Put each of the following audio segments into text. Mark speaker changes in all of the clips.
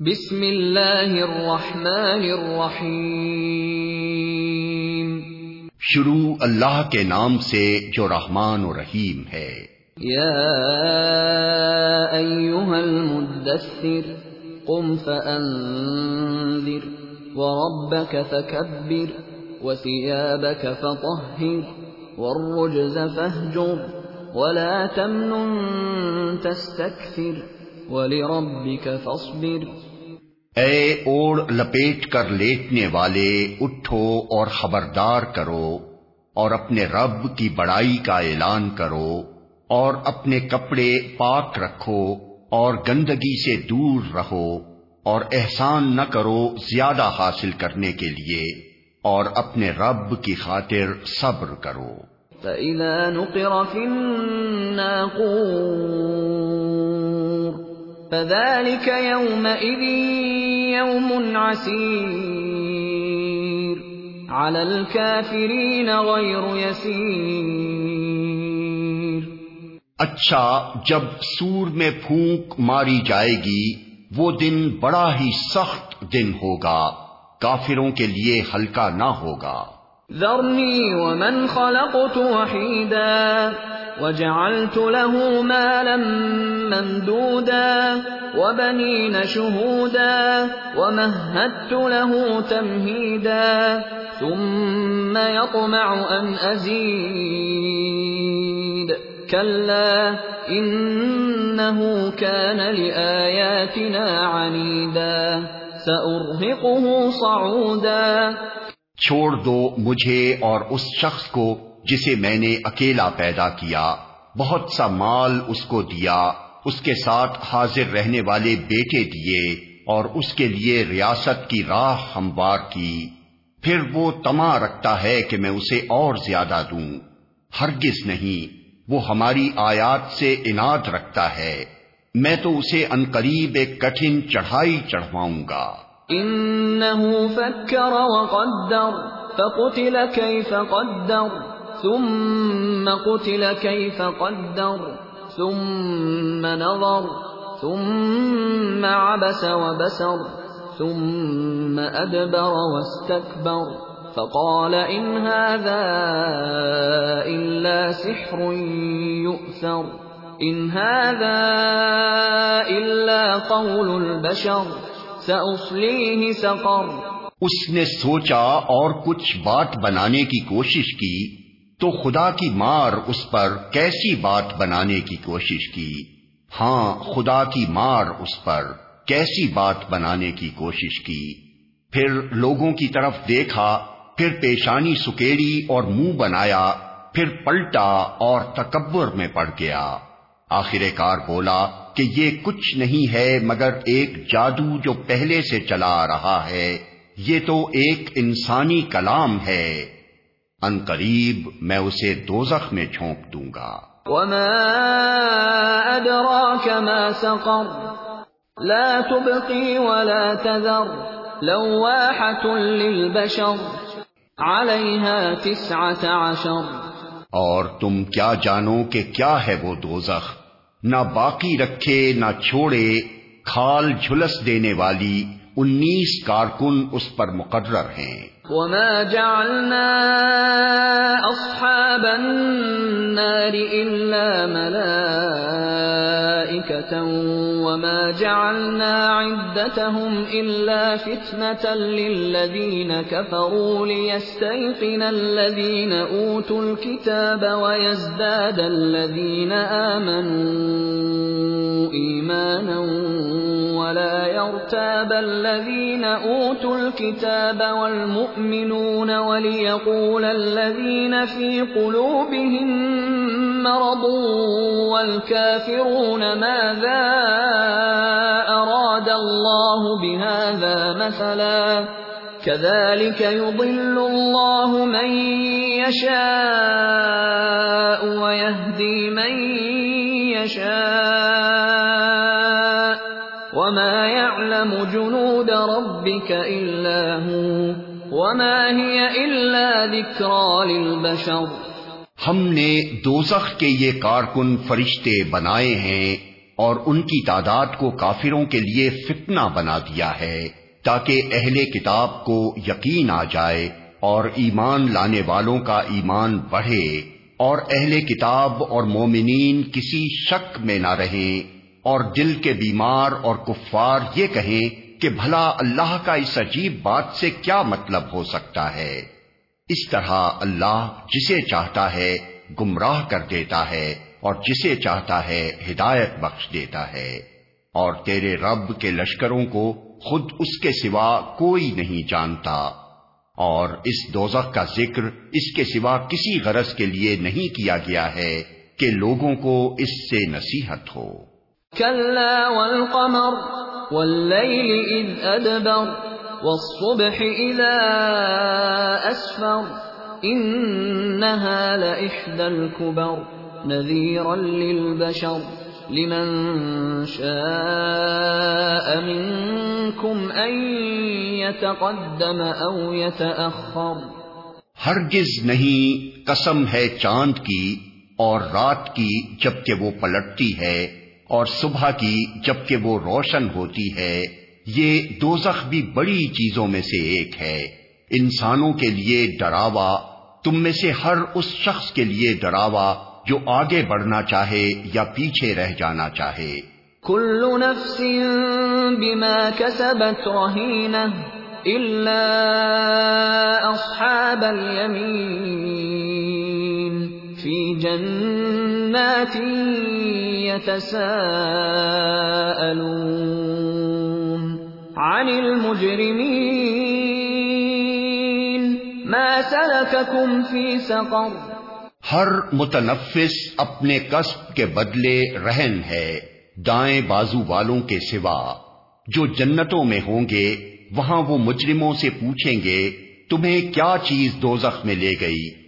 Speaker 1: بسم اللہ الرحمن الرحیم۔
Speaker 2: شروع اللہ کے نام سے جو رحمان و رحیم ہے۔
Speaker 1: یا ایوہا المدثر قم فانذر وربك فكبر وثيابك فطهر والرجز فاهجر ولا تمنن تستكثر ولربك فاصبر.
Speaker 2: اے اوڑ لپیٹ کر لیٹنے والے اٹھو اور خبردار کرو اور اپنے رب کی بڑائی کا اعلان کرو اور اپنے کپڑے پاک رکھو اور گندگی سے دور رہو اور احسان نہ کرو زیادہ حاصل کرنے کے لیے اور اپنے رب کی خاطر صبر کرو۔
Speaker 1: فَإِذَا نُقِرَ فِي فذلك يومئذ يوم عسير. على الكافرين غير يسير.
Speaker 2: اچھا جب سور میں پھونک ماری جائے گی وہ دن بڑا ہی سخت دن ہوگا۔ کافروں کے لیے ہلکا نہ ہوگا۔
Speaker 1: ذرنی ومن خلقت وحیدا۔ وجعلت له مالا ممدودا وبنين شهودا ومهدت له تمهيدا ثم يطمع أن أزيد كلا إنه كان لآياتنا عنيدا سأرهقه صعودا
Speaker 2: چھوڑ دو مجھے اور اس شخص کو جسے میں نے اکیلا پیدا کیا، بہت سا مال اس کو دیا، اس کے ساتھ حاضر رہنے والے بیٹے دیے، اور اس کے لیے ریاست کی راہ ہموار کی۔ پھر وہ تما رکھتا ہے کہ میں اسے اور زیادہ دوں۔ ہرگز نہیں، وہ ہماری آیات سے اناد رکھتا ہے۔ میں تو اسے انقریب ایک کٹھن چڑھائی چڑھواؤں گا۔
Speaker 1: فکر وقدر، فقتل کیف قدر۔ ثم قتل كيف قدر، ثم نظر، ثم عبس وبسر، ثم أدبر واستكبر. فقال إن هذا إلا سحر يؤثر، إن هذا إلا قول البشر، سأصليه سقر.
Speaker 2: اس نے سوچا اور کچھ بات بنانے کی کوشش کی۔ تو خدا کی مار اس پر کیسی بات بنانے کی کوشش کی؟ ہاں خدا کی مار اس پر کیسی بات بنانے کی کوشش کی؟ پھر لوگوں کی طرف دیکھا، پھر پیشانی سکیڑی اور منہ بنایا، پھر پلٹا اور تکبر میں پڑ گیا۔ آخر کار بولا کہ یہ کچھ نہیں ہے، مگر ایک جادو جو پہلے سے چلا رہا ہے۔ یہ تو ایک انسانی کلام ہے۔ ان قریب میں اسے دوزخ میں چھونک دوں گا۔
Speaker 1: وما ادراك ما سقر لا تبقي ولا تذر لواحة للبشر عليها تسعة عشر۔
Speaker 2: اور تم کیا جانو کہ کیا ہے وہ دوزخ؟ نہ باقی رکھے نہ چھوڑے کھال جھلس دینے والی انیس کارکن اس پر مقرر ہیں۔
Speaker 1: وما جعلنا اصحاب النار الا ملائكة وما جعلنا عدتهم الا فتنة للذين كفروا ليستيقن الذين اوتوا الكتاب ويزداد الذين امنوا ايمانا ولا يرتاب الذين اوتوا الكتاب والمؤمنين والمؤمنون وليقول الذين في قلوبهم مرض والكافرون ماذا اراد الله بهذا مثلا كذلك يضل الله من يشاء ويهدي من يشاء وما يعلم جنود ربك الا هو وما هي الا ذكرى للبشر
Speaker 2: ہم نے دوزخ کے یہ کارکن فرشتے بنائے ہیں اور ان کی تعداد کو کافروں کے لیے فتنہ بنا دیا ہے تاکہ اہل کتاب کو یقین آ جائے اور ایمان لانے والوں کا ایمان بڑھے اور اہل کتاب اور مومنین کسی شک میں نہ رہیں اور دل کے بیمار اور کفار یہ کہیں کہ بھلا اللہ کا اس عجیب بات سے کیا مطلب ہو سکتا ہے؟ اس طرح اللہ جسے چاہتا ہے گمراہ کر دیتا ہے اور جسے چاہتا ہے ہدایت بخش دیتا ہے۔ اور تیرے رب کے لشکروں کو خود اس کے سوا کوئی نہیں جانتا۔ اور اس دوزخ کا ذکر اس کے سوا کسی غرض کے لیے نہیں کیا گیا ہے کہ لوگوں کو اس سے نصیحت ہو۔
Speaker 1: والقمر والليل إذ أدبر والصبح إذا أسفر إنها لإحدى الكبر نذيرا للبشر لمن شاء منكم أن يتقدم أو يتأخر
Speaker 2: ہرگز نہیں قسم ہے چاند کی اور رات کی جبکہ وہ پلٹتی ہے اور صبح کی جبکہ وہ روشن ہوتی ہے، یہ دوزخ بھی بڑی چیزوں میں سے ایک ہے۔ انسانوں کے لیے ڈراوا، تم میں سے ہر اس شخص کے لیے ڈراوا جو آگے بڑھنا چاہے یا پیچھے رہ جانا چاہے۔
Speaker 1: کل نفس بما كسبت الا اصحاب فی جنات يتساءلون عن المجرمين ما سلككم في سقر
Speaker 2: ہر متنفس اپنے قصب کے بدلے رہن ہے، دائیں بازو والوں کے سوا۔ جو جنتوں میں ہوں گے، وہاں وہ مجرموں سے پوچھیں گے، تمہیں کیا چیز دوزخ میں لے گئی؟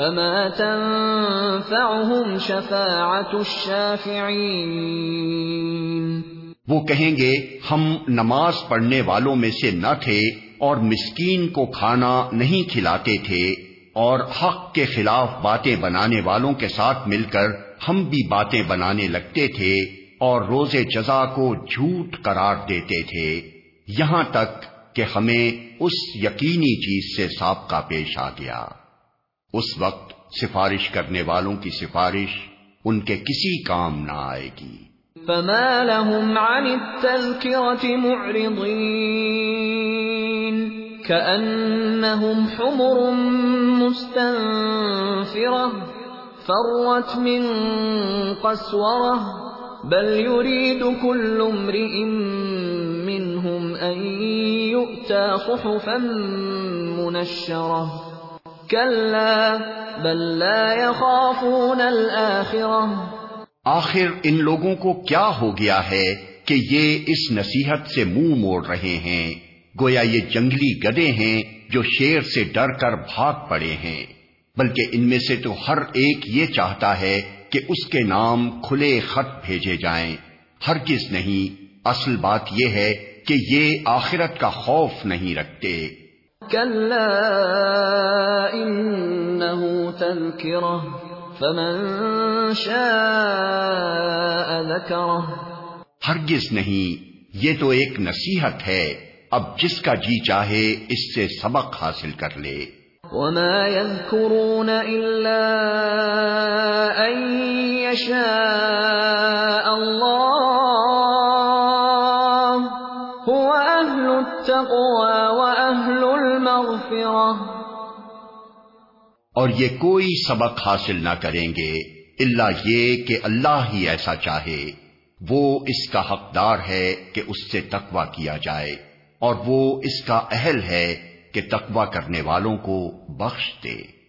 Speaker 1: فما تنفعهم شفاعت الشافعین
Speaker 2: وہ کہیں گے، ہم نماز پڑھنے والوں میں سے نہ تھے اور مسکین کو کھانا نہیں کھلاتے تھے اور حق کے خلاف باتیں بنانے والوں کے ساتھ مل کر ہم بھی باتیں بنانے لگتے تھے اور روز جزا کو جھوٹ قرار دیتے تھے۔ یہاں تک کہ ہمیں اس یقینی چیز سے سابقہ پیش آ گیا۔ اس وقت سفارش کرنے والوں کی سفارش ان کے کسی کام نہ آئے گی۔
Speaker 1: فما لهم عن التذكرة معرضين كأنهم حمر مستنفرة فرت من قسورة بل يريد كل امرئ منهم أن يؤتى صحفا منشرة
Speaker 2: آخر ان لوگوں کو کیا ہو گیا ہے کہ یہ اس نصیحت سے منہ موڑ رہے ہیں؟ گویا یہ جنگلی گدے ہیں جو شیر سے ڈر کر بھاگ پڑے ہیں۔ بلکہ ان میں سے تو ہر ایک یہ چاہتا ہے کہ اس کے نام کھلے خط بھیجے جائیں۔ ہر کس نہیں، اصل بات یہ ہے کہ یہ آخرت کا خوف نہیں رکھتے۔
Speaker 1: فمن شاء ذكره
Speaker 2: ہرگز نہیں یہ تو ایک نصیحت ہے۔ اب جس کا جی چاہے اس سے سبق حاصل کر لے۔
Speaker 1: وما يذكرون إلا أن يشاء الله هو أهل التقوى
Speaker 2: اور یہ کوئی سبق حاصل نہ کریں گے اللہ یہ کہ اللہ ہی ایسا چاہے۔ وہ اس کا حقدار ہے کہ اس سے تقوی کیا جائے اور وہ اس کا اہل ہے کہ تقوی کرنے والوں کو بخش دے۔